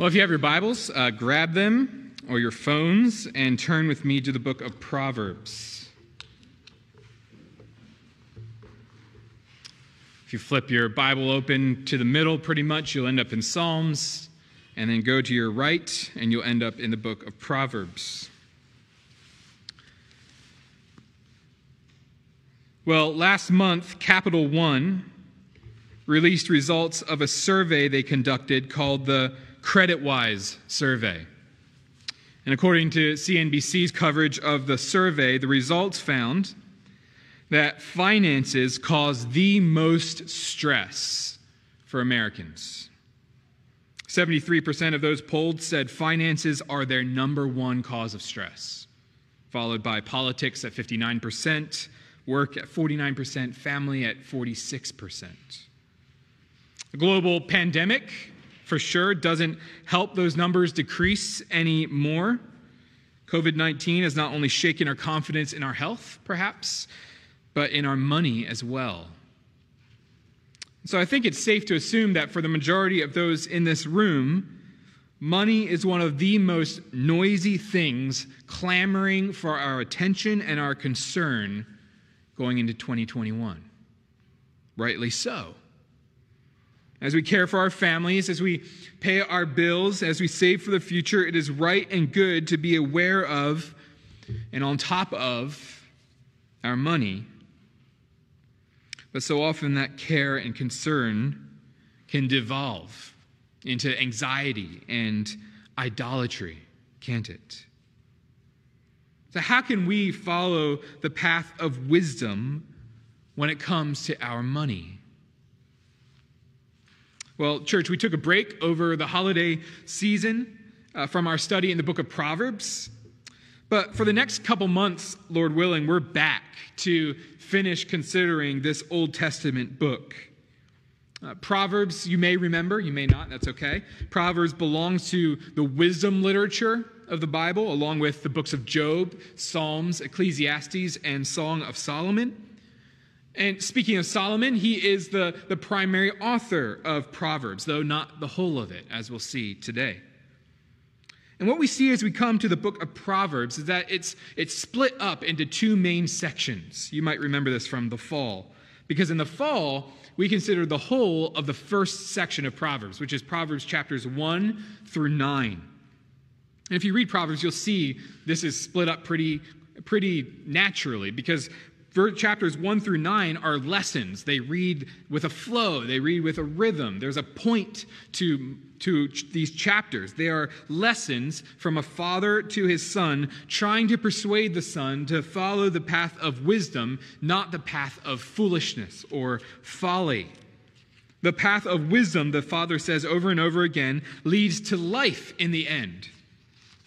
Well, if you have your Bibles, uh, grab them or your phones and turn with me to the book of Proverbs. If you flip your Bible open to the middle, pretty much, you'll end up in Psalms, and then go to your right, and you'll end up in the book of Proverbs. Well, last month, Capital One released results of a survey they conducted called the CreditWise survey. And according to CNBC's coverage of the survey, the results found that finances cause the most stress for Americans. 73% of those polled said finances are their number one cause of stress, followed by politics at 59%, work at 49%, family at 46%. The global pandemic for sure doesn't help those numbers decrease any more. COVID 19 has not only shaken our confidence in our health, perhaps, but in our money as well. So I think it's safe to assume that for the majority of those in this room, money is one of the most noisy things clamoring for our attention and our concern going into 2021. Rightly so as we care for our families, as we pay our bills, as we save for the future, it is right and good to be aware of and on top of our money. But so often that care and concern can devolve into anxiety and idolatry, can't it? So, how can we follow the path of wisdom when it comes to our money? Well, church, we took a break over the holiday season uh, from our study in the book of Proverbs. But for the next couple months, Lord willing, we're back to finish considering this Old Testament book. Uh, Proverbs, you may remember, you may not, that's okay. Proverbs belongs to the wisdom literature of the Bible, along with the books of Job, Psalms, Ecclesiastes, and Song of Solomon. And speaking of Solomon, he is the, the primary author of Proverbs, though not the whole of it, as we'll see today. And what we see as we come to the book of Proverbs is that it's, it's split up into two main sections. You might remember this from the fall. Because in the fall, we consider the whole of the first section of Proverbs, which is Proverbs chapters 1 through 9. And if you read Proverbs, you'll see this is split up pretty, pretty naturally because chapters 1 through 9 are lessons. They read with a flow, they read with a rhythm. There's a point to, to these chapters. They are lessons from a father to his son, trying to persuade the son to follow the path of wisdom, not the path of foolishness or folly. The path of wisdom, the father says over and over again, leads to life in the end,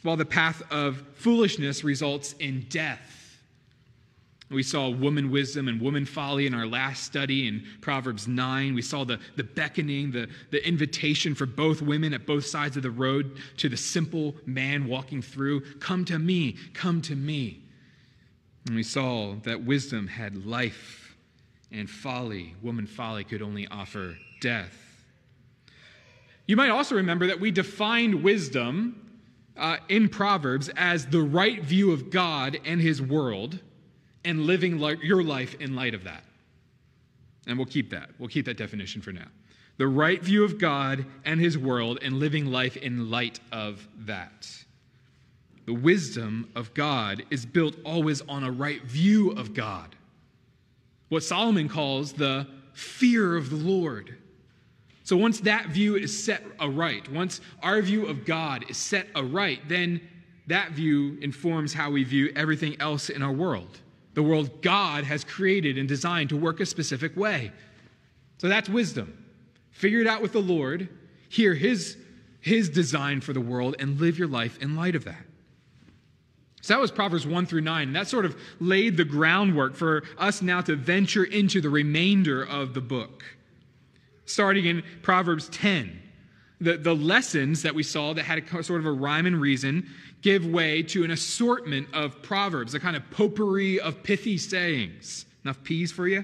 while the path of foolishness results in death. We saw woman wisdom and woman folly in our last study in Proverbs 9. We saw the, the beckoning, the, the invitation for both women at both sides of the road to the simple man walking through Come to me, come to me. And we saw that wisdom had life and folly. Woman folly could only offer death. You might also remember that we defined wisdom uh, in Proverbs as the right view of God and his world and living your life in light of that. And we'll keep that. We'll keep that definition for now. The right view of God and his world and living life in light of that. The wisdom of God is built always on a right view of God. What Solomon calls the fear of the Lord. So once that view is set aright, once our view of God is set aright, then that view informs how we view everything else in our world the world God has created and designed to work a specific way. So that's wisdom. Figure it out with the Lord, hear his, his design for the world, and live your life in light of that. So that was Proverbs 1 through 9. And that sort of laid the groundwork for us now to venture into the remainder of the book. Starting in Proverbs 10. The, the lessons that we saw that had a sort of a rhyme and reason give way to an assortment of proverbs, a kind of potpourri of pithy sayings. Enough peas for you?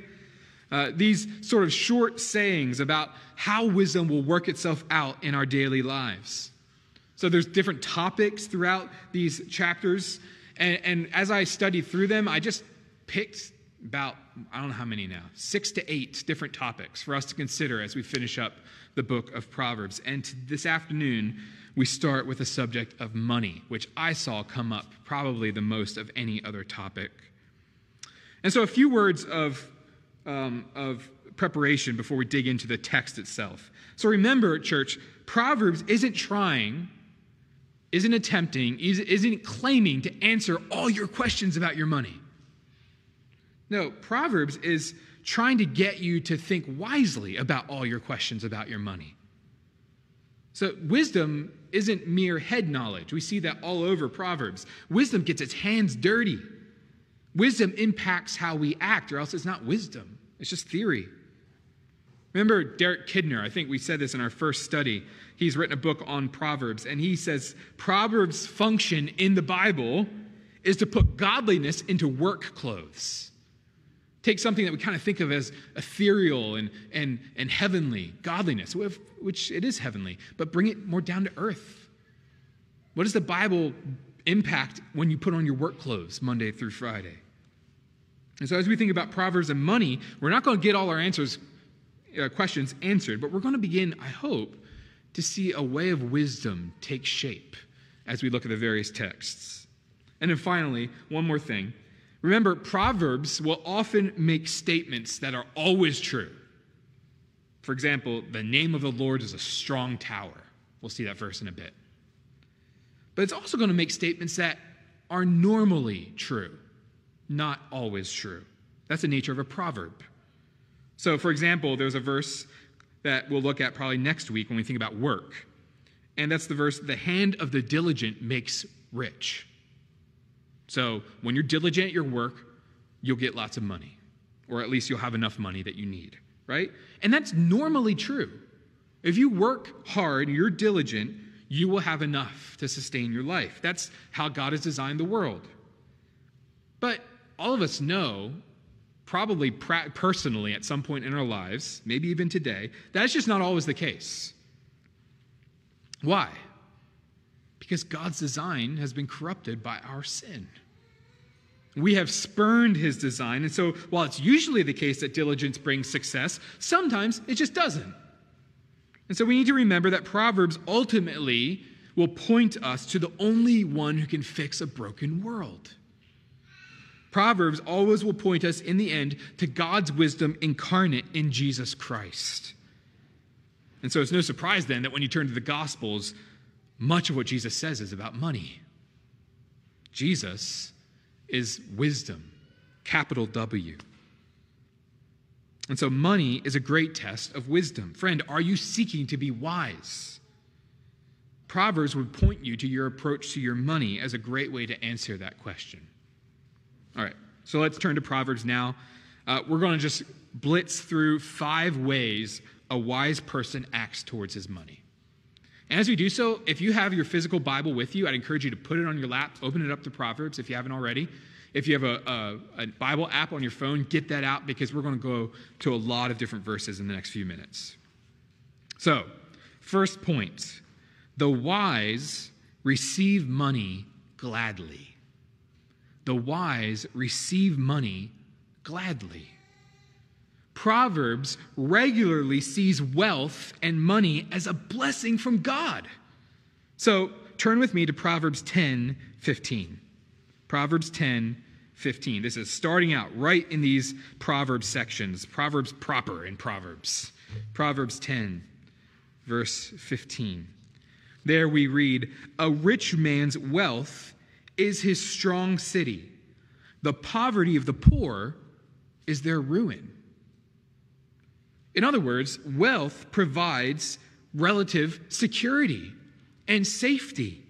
Uh, these sort of short sayings about how wisdom will work itself out in our daily lives. So there's different topics throughout these chapters. And, and as I studied through them, I just picked about, I don't know how many now, six to eight different topics for us to consider as we finish up the book of Proverbs. And this afternoon, we start with the subject of money, which I saw come up probably the most of any other topic. And so, a few words of, um, of preparation before we dig into the text itself. So, remember, church, Proverbs isn't trying isn't attempting, isn't claiming to answer all your questions about your money. No, Proverbs is trying to get you to think wisely about all your questions about your money. So, wisdom isn't mere head knowledge. We see that all over Proverbs. Wisdom gets its hands dirty. Wisdom impacts how we act, or else it's not wisdom, it's just theory. Remember Derek Kidner, I think we said this in our first study. He's written a book on Proverbs, and he says Proverbs' function in the Bible is to put godliness into work clothes. Take something that we kind of think of as ethereal and, and, and heavenly, godliness, which it is heavenly, but bring it more down to earth. What does the Bible impact when you put on your work clothes Monday through Friday? And so, as we think about Proverbs and money, we're not going to get all our answers uh, questions answered, but we're going to begin, I hope, to see a way of wisdom take shape as we look at the various texts. And then finally, one more thing. Remember, Proverbs will often make statements that are always true. For example, the name of the Lord is a strong tower. We'll see that verse in a bit. But it's also going to make statements that are normally true, not always true. That's the nature of a proverb. So, for example, there's a verse that we'll look at probably next week when we think about work. And that's the verse the hand of the diligent makes rich. So, when you're diligent at your work, you'll get lots of money, or at least you'll have enough money that you need, right? And that's normally true. If you work hard, and you're diligent, you will have enough to sustain your life. That's how God has designed the world. But all of us know probably pra- personally at some point in our lives, maybe even today, that's just not always the case. Why? Because God's design has been corrupted by our sin. We have spurned his design, and so while it's usually the case that diligence brings success, sometimes it just doesn't. And so we need to remember that Proverbs ultimately will point us to the only one who can fix a broken world. Proverbs always will point us in the end to God's wisdom incarnate in Jesus Christ. And so it's no surprise then that when you turn to the Gospels, much of what Jesus says is about money. Jesus is wisdom, capital W. And so money is a great test of wisdom. Friend, are you seeking to be wise? Proverbs would point you to your approach to your money as a great way to answer that question. All right, so let's turn to Proverbs now. Uh, we're going to just blitz through five ways a wise person acts towards his money. And as we do so, if you have your physical Bible with you, I'd encourage you to put it on your lap, open it up to Proverbs if you haven't already. If you have a, a, a Bible app on your phone, get that out because we're going to go to a lot of different verses in the next few minutes. So, first point the wise receive money gladly the wise receive money gladly. Proverbs regularly sees wealth and money as a blessing from God. So turn with me to Proverbs 10 15. Proverbs 10 15. This is starting out right in these Proverbs sections, Proverbs proper in Proverbs. Proverbs 10, verse 15. There we read, A rich man's wealth is his strong city. The poverty of the poor is their ruin. In other words, wealth provides relative security and safety.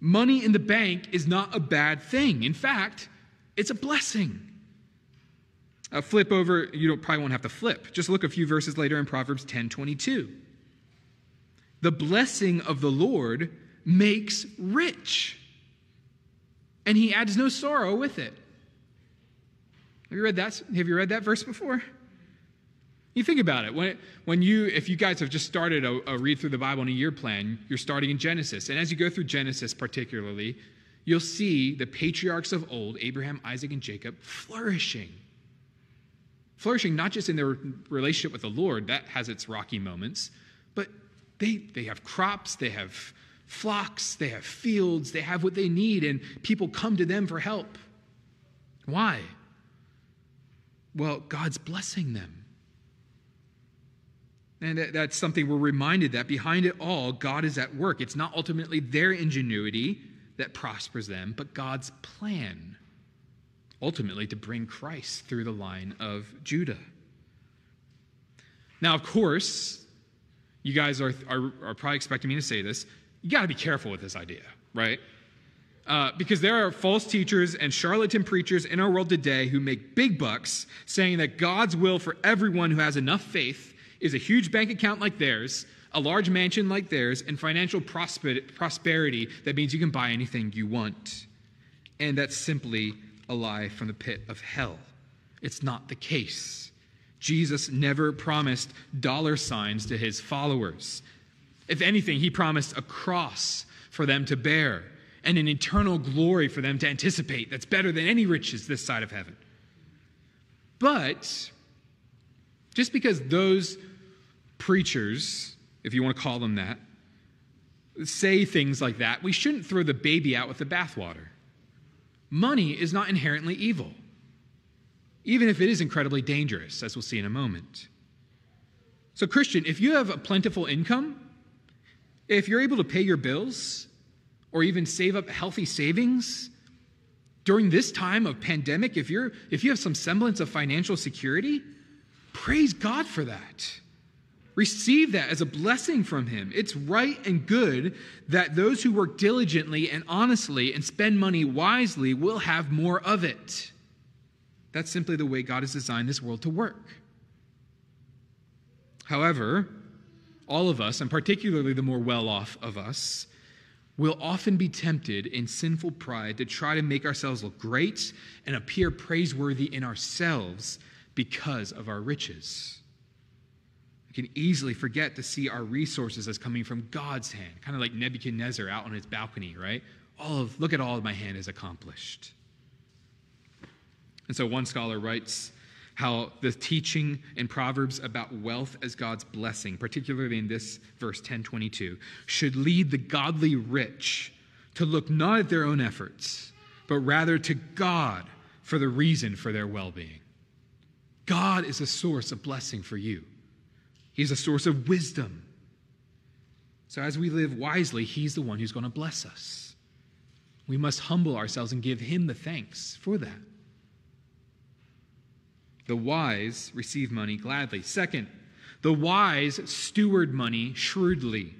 Money in the bank is not a bad thing. In fact, it's a blessing. Uh, flip over, you don't, probably won't have to flip. Just look a few verses later in Proverbs 10 22. The blessing of the Lord makes rich and he adds no sorrow with it. Have you read that? Have you read that verse before? You think about it. When, when you, if you guys have just started a, a read through the Bible in a year plan, you're starting in Genesis. And as you go through Genesis, particularly, you'll see the patriarchs of old, Abraham, Isaac, and Jacob, flourishing. Flourishing not just in their relationship with the Lord, that has its rocky moments, but they, they have crops, they have flocks, they have fields, they have what they need, and people come to them for help. Why? Well, God's blessing them. And that's something we're reminded that behind it all, God is at work. It's not ultimately their ingenuity that prospers them, but God's plan, ultimately to bring Christ through the line of Judah. Now, of course, you guys are, are, are probably expecting me to say this. You got to be careful with this idea, right? Uh, because there are false teachers and charlatan preachers in our world today who make big bucks saying that God's will for everyone who has enough faith is a huge bank account like theirs, a large mansion like theirs, and financial prosperity that means you can buy anything you want. And that's simply a lie from the pit of hell. It's not the case. Jesus never promised dollar signs to his followers. If anything, he promised a cross for them to bear and an eternal glory for them to anticipate that's better than any riches this side of heaven. But just because those preachers, if you want to call them that, say things like that, we shouldn't throw the baby out with the bathwater. Money is not inherently evil, even if it is incredibly dangerous, as we'll see in a moment. So, Christian, if you have a plentiful income, if you're able to pay your bills, or even save up healthy savings during this time of pandemic, if you're if you have some semblance of financial security, praise God for that. Receive that as a blessing from Him. It's right and good that those who work diligently and honestly and spend money wisely will have more of it. That's simply the way God has designed this world to work. However, all of us, and particularly the more well off of us, will often be tempted in sinful pride to try to make ourselves look great and appear praiseworthy in ourselves because of our riches. We can easily forget to see our resources as coming from God's hand, kind of like Nebuchadnezzar out on his balcony, right? All of, look at all of my hand has accomplished. And so one scholar writes how the teaching in Proverbs about wealth as God's blessing, particularly in this verse 1022, should lead the godly rich to look not at their own efforts, but rather to God for the reason for their well being. God is a source of blessing for you. He's a source of wisdom. So, as we live wisely, He's the one who's going to bless us. We must humble ourselves and give Him the thanks for that. The wise receive money gladly. Second, the wise steward money shrewdly.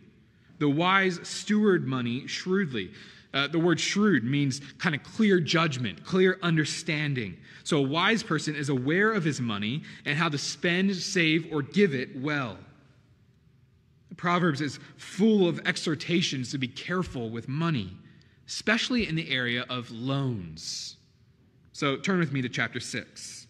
The wise steward money shrewdly. Uh, the word shrewd means kind of clear judgment, clear understanding. So a wise person is aware of his money and how to spend, save, or give it well. Proverbs is full of exhortations to be careful with money, especially in the area of loans. So turn with me to chapter 6.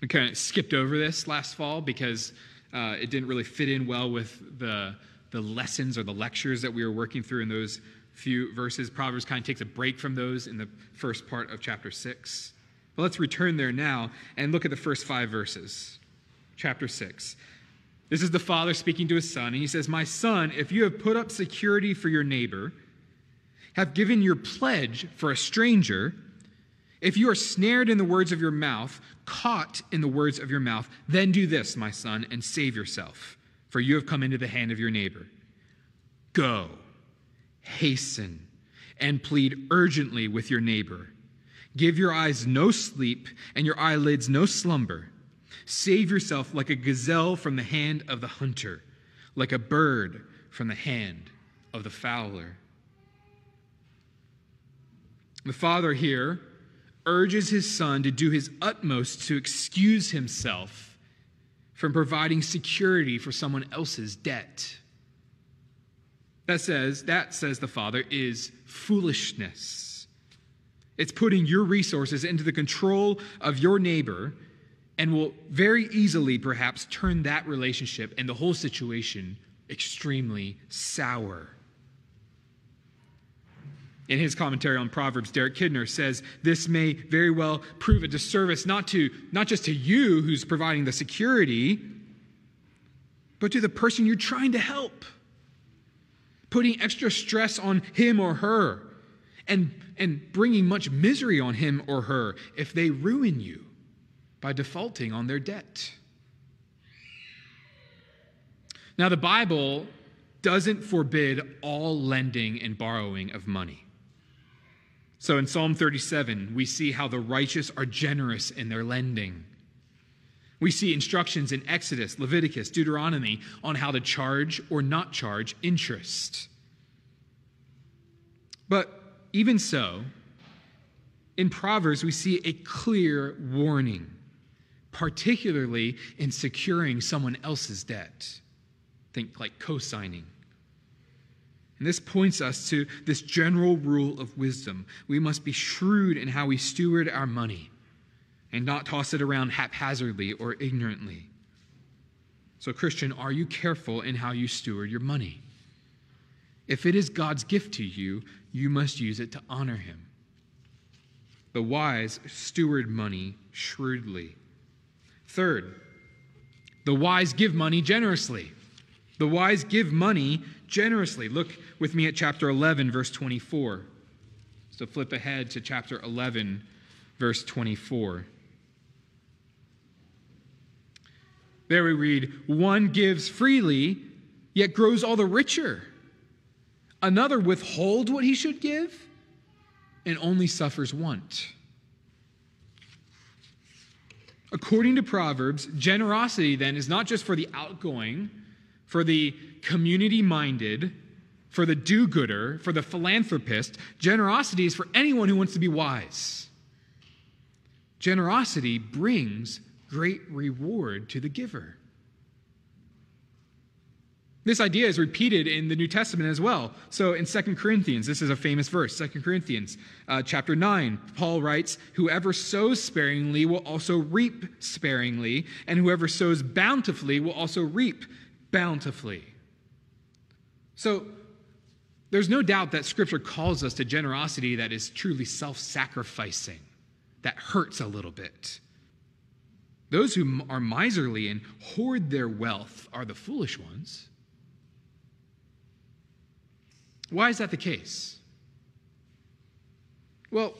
We kind of skipped over this last fall because uh, it didn't really fit in well with the the lessons or the lectures that we were working through in those few verses. Proverbs kind of takes a break from those in the first part of chapter 6. But let's return there now and look at the first five verses. Chapter 6. This is the father speaking to his son, and he says, My son, if you have put up security for your neighbor, have given your pledge for a stranger, if you are snared in the words of your mouth, caught in the words of your mouth, then do this, my son, and save yourself for you have come into the hand of your neighbor. Go, hasten, and plead urgently with your neighbor. Give your eyes no sleep and your eyelids no slumber. Save yourself like a gazelle from the hand of the hunter, like a bird from the hand of the fowler. The father here urges his son to do his utmost to excuse himself from providing security for someone else's debt. That says, that says the Father, is foolishness. It's putting your resources into the control of your neighbor and will very easily perhaps turn that relationship and the whole situation extremely sour. In his commentary on Proverbs, Derek Kidner says this may very well prove a disservice not to not just to you who's providing the security, but to the person you're trying to help. Putting extra stress on him or her and, and bringing much misery on him or her if they ruin you by defaulting on their debt. Now, the Bible doesn't forbid all lending and borrowing of money. So in Psalm 37, we see how the righteous are generous in their lending. We see instructions in Exodus, Leviticus, Deuteronomy on how to charge or not charge interest. But even so, in Proverbs, we see a clear warning particularly in securing someone else's debt. Think like co signing. And this points us to this general rule of wisdom. We must be shrewd in how we steward our money and not toss it around haphazardly or ignorantly. So, Christian, are you careful in how you steward your money? If it is God's gift to you, you must use it to honor Him. The wise steward money shrewdly. Third, the wise give money generously. The wise give money generously. Look with me at chapter 11, verse 24. So flip ahead to chapter 11, verse 24. There we read, One gives freely, yet grows all the richer. Another withholds what he should give and only suffers want. According to Proverbs, generosity then is not just for the outgoing, for the community minded, for the do gooder, for the philanthropist. Generosity is for anyone who wants to be wise. Generosity brings great reward to the giver. This idea is repeated in the New Testament as well. So in 2 Corinthians, this is a famous verse, 2 Corinthians uh, chapter 9, Paul writes, Whoever sows sparingly will also reap sparingly, and whoever sows bountifully will also reap bountifully. So there's no doubt that Scripture calls us to generosity that is truly self sacrificing, that hurts a little bit. Those who are miserly and hoard their wealth are the foolish ones. Why is that the case? Well,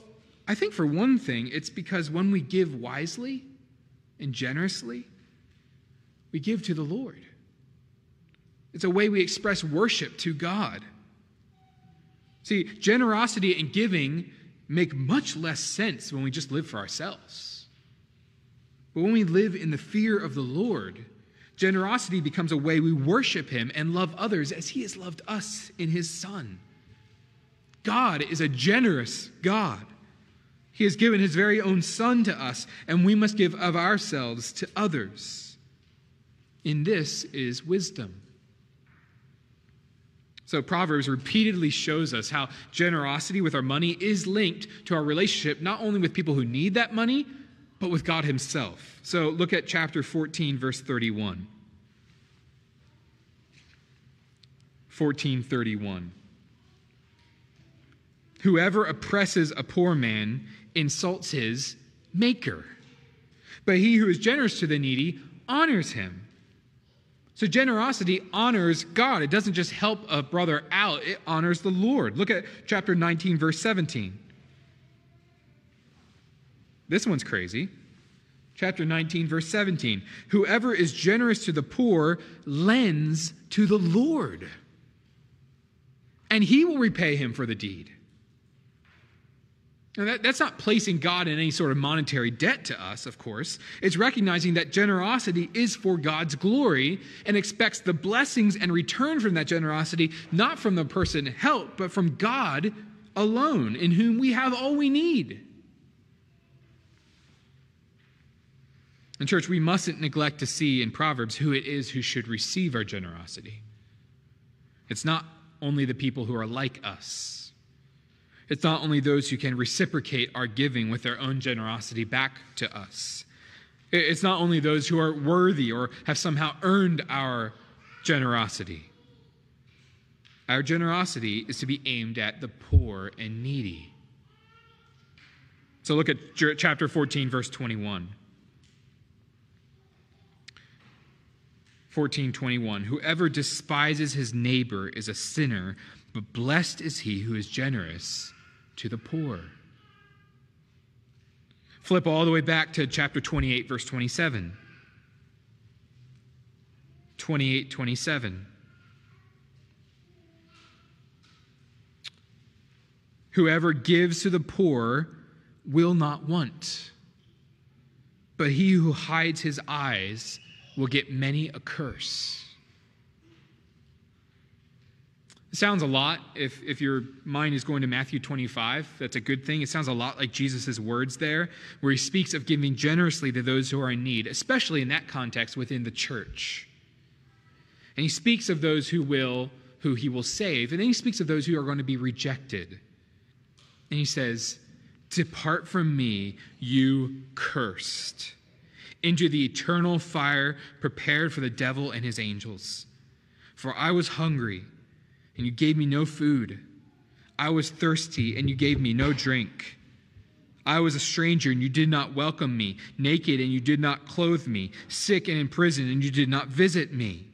I think for one thing, it's because when we give wisely and generously, we give to the Lord. It's a way we express worship to God. See, generosity and giving make much less sense when we just live for ourselves. But when we live in the fear of the Lord, Generosity becomes a way we worship Him and love others as He has loved us in His Son. God is a generous God. He has given His very own Son to us, and we must give of ourselves to others. In this is wisdom. So, Proverbs repeatedly shows us how generosity with our money is linked to our relationship not only with people who need that money, but with God Himself. So, look at chapter 14, verse 31. 1431. Whoever oppresses a poor man insults his maker, but he who is generous to the needy honors him. So generosity honors God. It doesn't just help a brother out, it honors the Lord. Look at chapter 19, verse 17. This one's crazy. Chapter 19, verse 17. Whoever is generous to the poor lends to the Lord and he will repay him for the deed. Now that, that's not placing God in any sort of monetary debt to us, of course. It's recognizing that generosity is for God's glory and expects the blessings and return from that generosity not from the person helped, but from God alone, in whom we have all we need. And, church, we mustn't neglect to see in Proverbs who it is who should receive our generosity. It's not only the people who are like us. It's not only those who can reciprocate our giving with their own generosity back to us. It's not only those who are worthy or have somehow earned our generosity. Our generosity is to be aimed at the poor and needy. So look at chapter 14, verse 21. 1421 Whoever despises his neighbor is a sinner, but blessed is he who is generous to the poor. Flip all the way back to chapter 28, verse 27. 28, 27. Whoever gives to the poor will not want, but he who hides his eyes will get many a curse. It sounds a lot, if, if your mind is going to Matthew 25, that's a good thing. It sounds a lot like Jesus' words there, where he speaks of giving generously to those who are in need, especially in that context within the church. And he speaks of those who will, who he will save, and then he speaks of those who are going to be rejected. And he says, Depart from me, you cursed into the eternal fire prepared for the devil and his angels. For I was hungry, and you gave me no food. I was thirsty, and you gave me no drink. I was a stranger, and you did not welcome me, naked, and you did not clothe me, sick and in prison, and you did not visit me.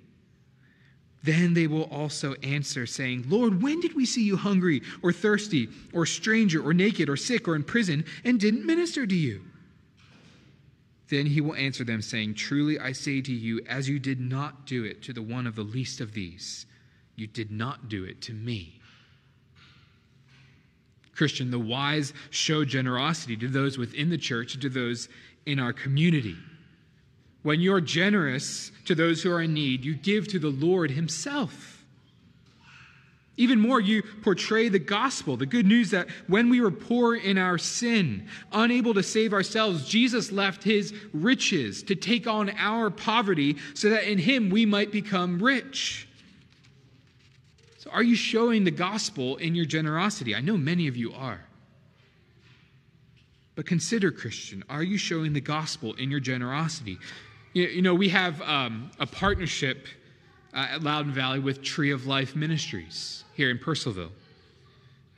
Then they will also answer, saying, Lord, when did we see you hungry, or thirsty, or stranger, or naked, or sick, or in prison, and didn't minister to you? Then he will answer them, saying, Truly I say to you, as you did not do it to the one of the least of these, you did not do it to me. Christian, the wise show generosity to those within the church and to those in our community. When you're generous to those who are in need, you give to the Lord Himself. Even more, you portray the gospel, the good news that when we were poor in our sin, unable to save ourselves, Jesus left his riches to take on our poverty so that in him we might become rich. Are you showing the gospel in your generosity? I know many of you are. But consider, Christian, are you showing the gospel in your generosity? You know, we have um, a partnership uh, at Loudoun Valley with Tree of Life Ministries here in Purcellville.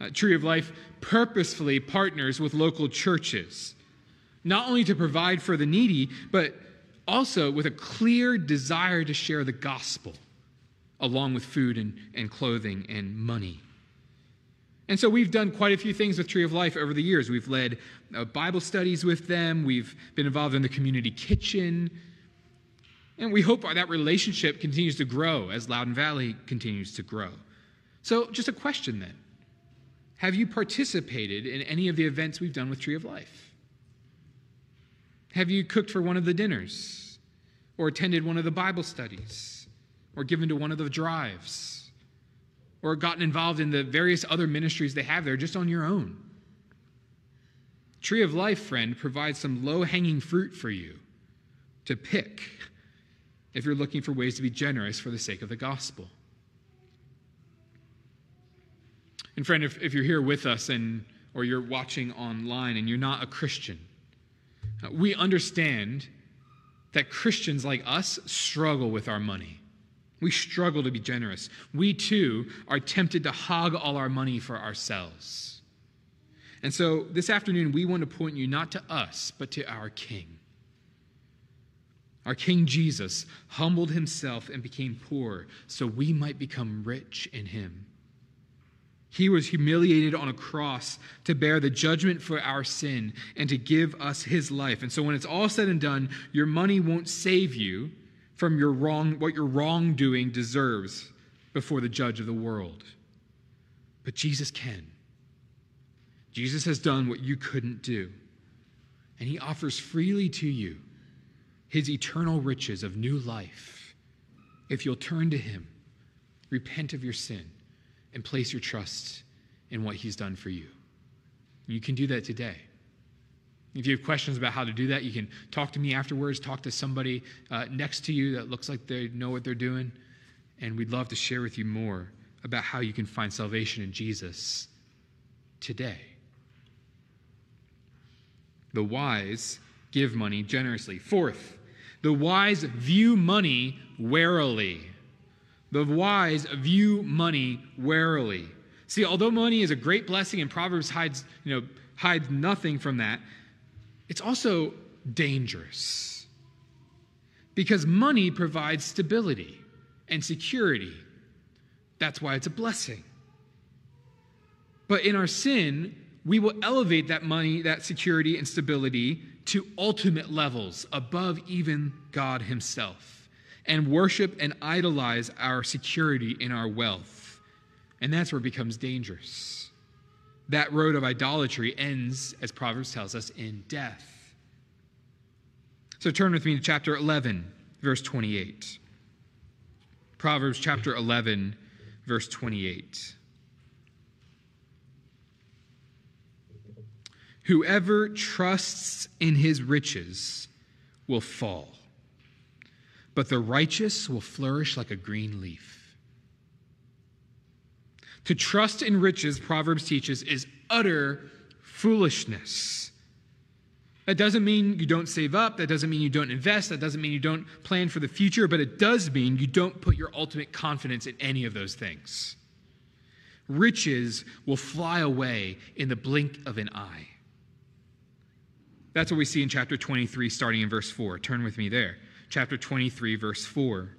Uh, Tree of Life purposefully partners with local churches, not only to provide for the needy, but also with a clear desire to share the gospel along with food and, and clothing and money. And so we've done quite a few things with Tree of Life over the years. We've led uh, Bible studies with them, we've been involved in the community kitchen. And we hope that relationship continues to grow as Loudoun Valley continues to grow. So, just a question then Have you participated in any of the events we've done with Tree of Life? Have you cooked for one of the dinners? Or attended one of the Bible studies? Or given to one of the drives? Or gotten involved in the various other ministries they have there just on your own? Tree of Life, friend, provides some low hanging fruit for you to pick if you're looking for ways to be generous for the sake of the gospel. And friend, if, if you're here with us and or you're watching online and you're not a Christian, uh, we understand that Christians like us struggle with our money. We struggle to be generous. We too are tempted to hog all our money for ourselves. And so this afternoon, we want to point you not to us, but to our King. Our King Jesus humbled himself and became poor so we might become rich in him. He was humiliated on a cross to bear the judgment for our sin and to give us his life. And so when it's all said and done, your money won't save you from your wrong what your wrongdoing deserves before the judge of the world. But Jesus can. Jesus has done what you couldn't do. And he offers freely to you his eternal riches of new life if you'll turn to him, repent of your sin and place your trust in what He's done for you. You can do that today. If you have questions about how to do that, you can talk to me afterwards, talk to somebody uh, next to you that looks like they know what they're doing, and we'd love to share with you more about how you can find salvation in Jesus today. The wise give money generously. Fourth, the wise view money warily. The wise view money warily. See, although money is a great blessing and Proverbs hides, you know, hides nothing from that, it's also dangerous. Because money provides stability and security. That's why it's a blessing. But in our sin, we will elevate that money, that security and stability to ultimate levels above even God Himself and worship and idolize our security in our wealth. And that's where it becomes dangerous. That road of idolatry ends, as Proverbs tells us, in death. So turn with me to chapter 11, verse 28. Proverbs chapter 11, verse 28. Whoever trusts in his riches will fall, but the righteous will flourish like a green leaf. To trust in riches, Proverbs teaches, is utter foolishness. That doesn't mean you don't save up. That doesn't mean you don't invest. That doesn't mean you don't plan for the future. But it does mean you don't put your ultimate confidence in any of those things. Riches will fly away in the blink of an eye. That's what we see in chapter 23, starting in verse 4. Turn with me there. Chapter 23, verse 4.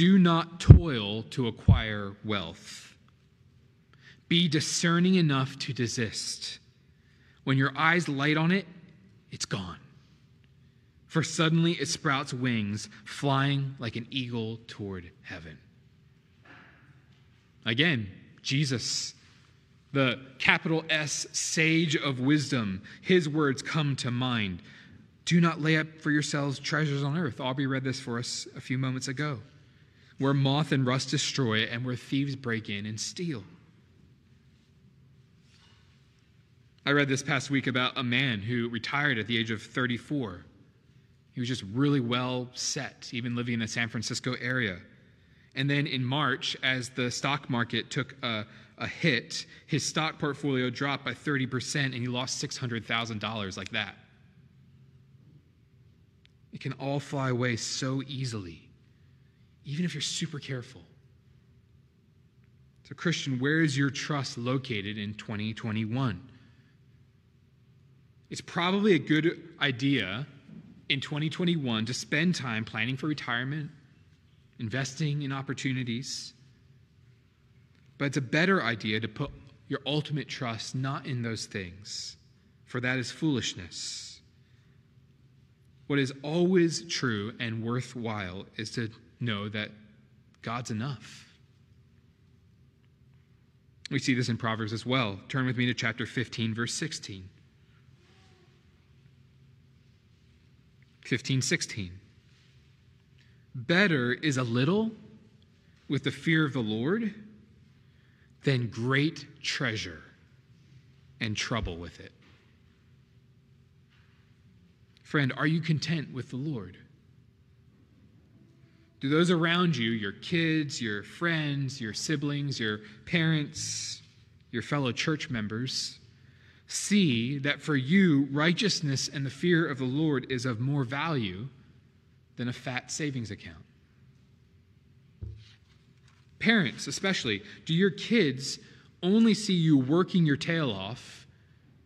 Do not toil to acquire wealth. Be discerning enough to desist. When your eyes light on it, it's gone. For suddenly it sprouts wings, flying like an eagle toward heaven. Again, Jesus, the capital S sage of wisdom, his words come to mind. Do not lay up for yourselves treasures on earth. Aubrey read this for us a few moments ago, where moth and rust destroy and where thieves break in and steal. I read this past week about a man who retired at the age of 34. He was just really well set, even living in the San Francisco area. And then in March, as the stock market took a, a hit, his stock portfolio dropped by 30% and he lost $600,000 like that. It can all fly away so easily, even if you're super careful. So, Christian, where is your trust located in 2021? It's probably a good idea in 2021 to spend time planning for retirement investing in opportunities. But it's a better idea to put your ultimate trust not in those things, for that is foolishness. What is always true and worthwhile is to know that God's enough. We see this in Proverbs as well. Turn with me to chapter 15, verse 16. 15, 16. Better is a little with the fear of the Lord than great treasure and trouble with it. Friend, are you content with the Lord? Do those around you, your kids, your friends, your siblings, your parents, your fellow church members, see that for you, righteousness and the fear of the Lord is of more value than a fat savings account. Parents, especially, do your kids only see you working your tail off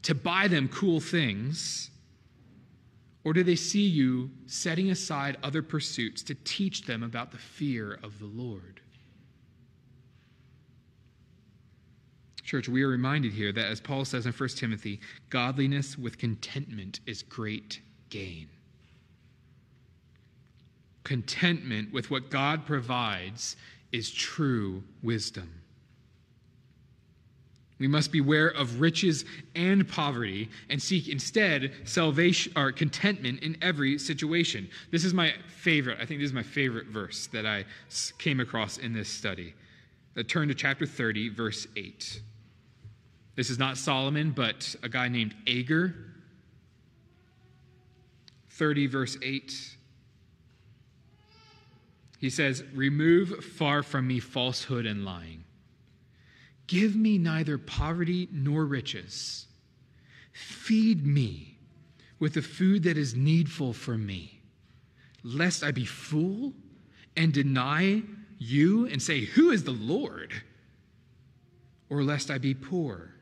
to buy them cool things? Or do they see you setting aside other pursuits to teach them about the fear of the Lord? Church, we are reminded here that, as Paul says in 1 Timothy, godliness with contentment is great gain contentment with what God provides is true wisdom. We must beware of riches and poverty and seek instead salvation or contentment in every situation. This is my favorite. I think this is my favorite verse that I came across in this study. Uh, turn to chapter 30, verse 8. This is not Solomon, but a guy named Agur. 30, verse 8. He says, Remove far from me falsehood and lying. Give me neither poverty nor riches. Feed me with the food that is needful for me, lest I be full and deny you and say, Who is the Lord? Or lest I be poor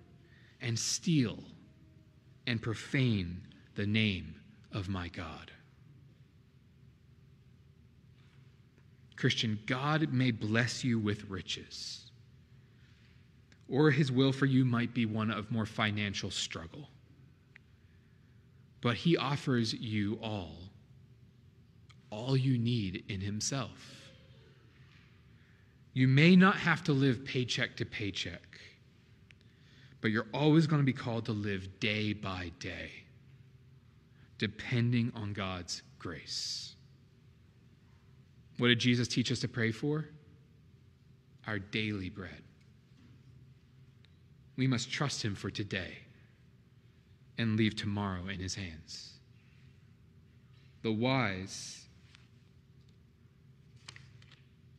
and steal and profane the name of my God. Christian, God may bless you with riches, or his will for you might be one of more financial struggle. But he offers you all, all you need in himself. You may not have to live paycheck to paycheck, but you're always going to be called to live day by day, depending on God's grace. What did Jesus teach us to pray for? Our daily bread. We must trust Him for today and leave tomorrow in His hands. The wise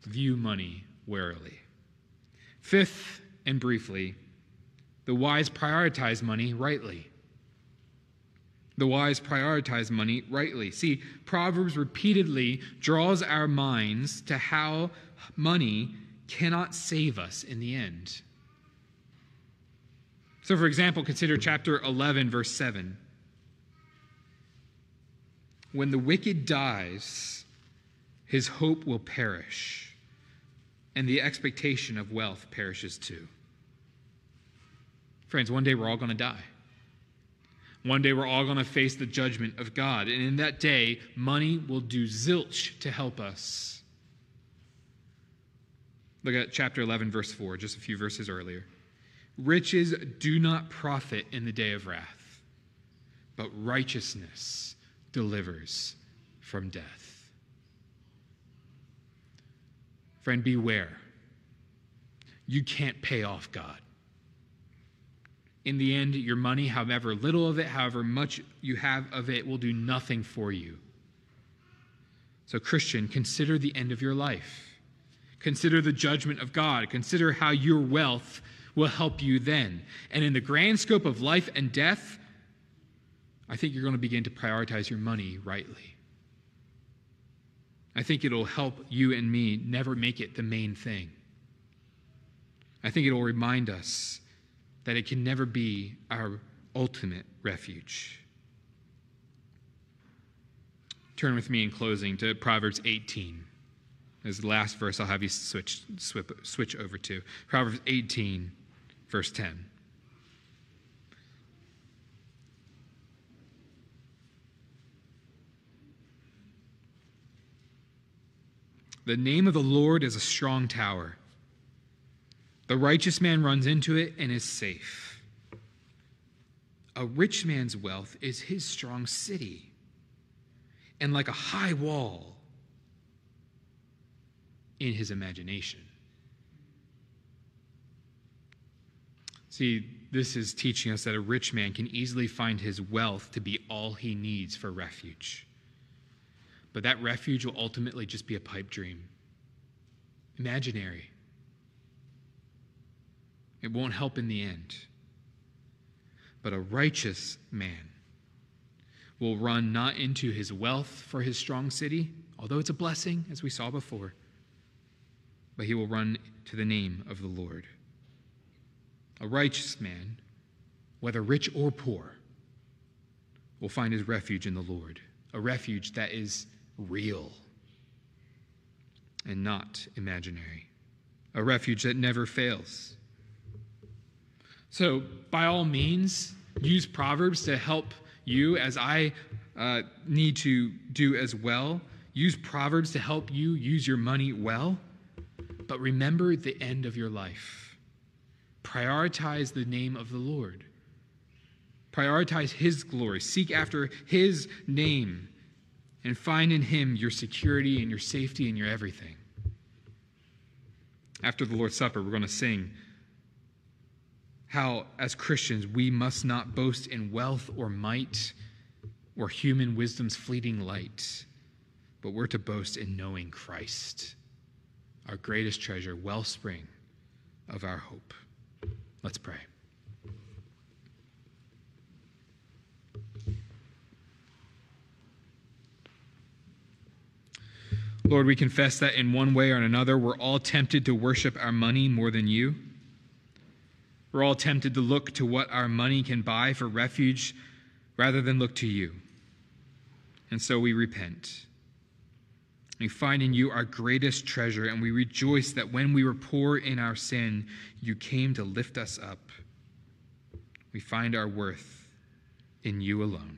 view money warily. Fifth, and briefly, the wise prioritize money rightly. The wise prioritize money rightly. See, Proverbs repeatedly draws our minds to how money cannot save us in the end. So, for example, consider chapter 11, verse 7. When the wicked dies, his hope will perish, and the expectation of wealth perishes too. Friends, one day we're all going to die. One day we're all going to face the judgment of God. And in that day, money will do zilch to help us. Look at chapter 11, verse 4, just a few verses earlier. Riches do not profit in the day of wrath, but righteousness delivers from death. Friend, beware. You can't pay off God in the end, your money, however little of it, however much you have of it, will do nothing for you. So, Christian, consider the end of your life. Consider the judgment of God. Consider how your wealth will help you then. And in the grand scope of life and death, I think you're going to begin to prioritize your money rightly. I think it'll help you and me never make it the main thing. I think it'll remind us that it can never be our ultimate refuge. Turn with me in closing to Proverbs 18. As the last verse I'll have you switch, switch, switch over to. Proverbs 18, verse 10. The name of the Lord is a strong tower. The righteous man runs into it and is safe. A rich man's wealth is his strong city, and like a high wall in his imagination. See, this is teaching us that a rich man can easily find his wealth to be all he needs for refuge. But that refuge will ultimately just be a pipe dream, imaginary. It won't help in the end. But a righteous man will run not into his wealth for his strong city, although it's a blessing, as we saw before, but he will run to the name of the Lord. A righteous man, whether rich or poor, will find his refuge in the Lord, a refuge that is real and not imaginary, a refuge that never fails. So, by all means, use Proverbs to help you as I uh, need to do as well. Use Proverbs to help you use your money well. But remember the end of your life. Prioritize the name of the Lord. Prioritize His glory. Seek after His name and find in Him your security and your safety and your everything. After the Lord's Supper, we're going to sing how, as Christians, we must not boast in wealth or might or human wisdom's fleeting light, but we're to boast in knowing Christ, our greatest treasure, wellspring of our hope. Let's pray. Lord, we confess that in one way or another, we're all tempted to worship our money more than you. We're all tempted to look to what our money can buy for refuge rather than look to you. And so we repent. We find in you our greatest treasure, and we rejoice that when we were poor in our sin, you came to lift us up. We find our worth in you alone.